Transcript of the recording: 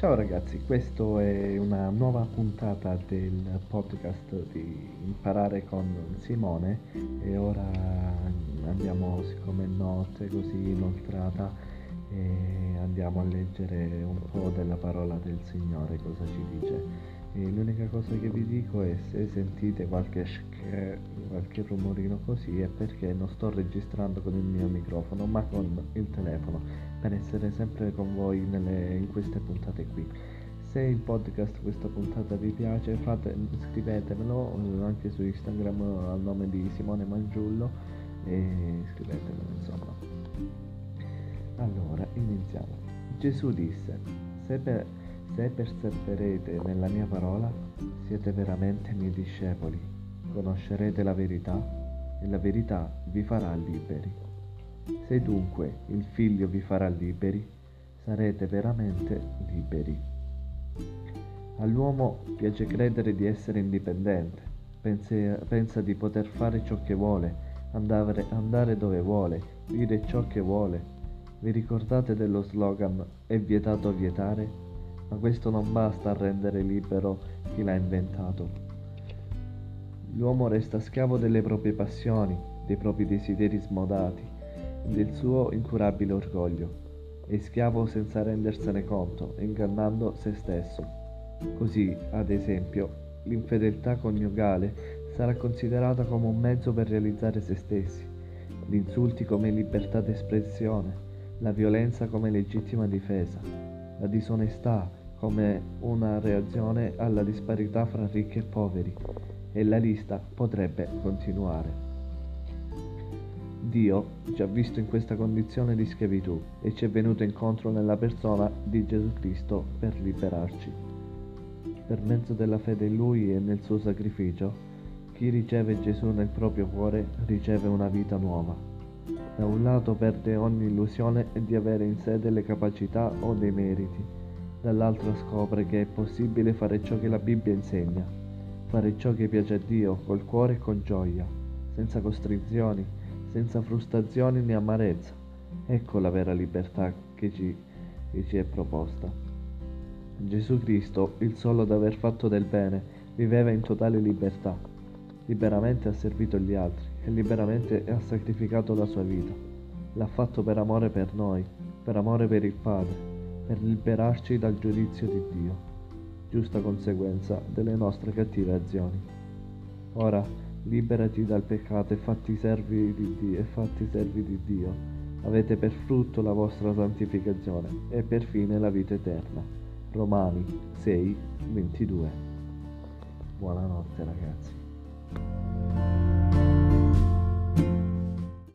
Ciao ragazzi, questa è una nuova puntata del podcast di Imparare con Simone e ora andiamo, siccome è notte così inoltrata, e andiamo a leggere un po' della parola del Signore, cosa ci dice. Cosa che vi dico è se sentite qualche, sh- qualche rumorino così è perché non sto registrando con il mio microfono ma con il telefono per essere sempre con voi nelle, in queste puntate qui. Se il podcast, questa puntata vi piace, fate, scrivetemelo eh, anche su Instagram al nome di Simone Mangiullo e scrivetemelo insomma. Allora, iniziamo. Gesù disse, se, per, se perseverete nella mia parola, siete veramente miei discepoli, conoscerete la verità e la verità vi farà liberi. Se dunque il figlio vi farà liberi, sarete veramente liberi. All'uomo piace credere di essere indipendente, pensa, pensa di poter fare ciò che vuole, andare, andare dove vuole, dire ciò che vuole. Vi ricordate dello slogan è vietato vietare? Ma questo non basta a rendere libero chi l'ha inventato. L'uomo resta schiavo delle proprie passioni, dei propri desideri smodati, del suo incurabile orgoglio. È schiavo senza rendersene conto, ingannando se stesso. Così, ad esempio, l'infedeltà coniugale sarà considerata come un mezzo per realizzare se stessi, gli insulti come libertà d'espressione, la violenza come legittima difesa, la disonestà come una reazione alla disparità fra ricchi e poveri, e la lista potrebbe continuare. Dio ci ha visto in questa condizione di schiavitù e ci è venuto incontro nella persona di Gesù Cristo per liberarci. Per mezzo della fede in Lui e nel suo sacrificio, chi riceve Gesù nel proprio cuore riceve una vita nuova. Da un lato perde ogni illusione di avere in sé delle capacità o dei meriti, dall'altro scopre che è possibile fare ciò che la Bibbia insegna, fare ciò che piace a Dio col cuore e con gioia, senza costrizioni, senza frustrazioni né amarezza. Ecco la vera libertà che ci, che ci è proposta. Gesù Cristo, il solo ad aver fatto del bene, viveva in totale libertà. Liberamente ha servito gli altri e liberamente ha sacrificato la sua vita. L'ha fatto per amore per noi, per amore per il Padre, per liberarci dal giudizio di Dio, giusta conseguenza delle nostre cattive azioni. Ora liberati dal peccato e fatti servi di Dio, e fatti servi di Dio. Avete per frutto la vostra santificazione e per fine la vita eterna. Romani 6, 22. Buonanotte ragazzi.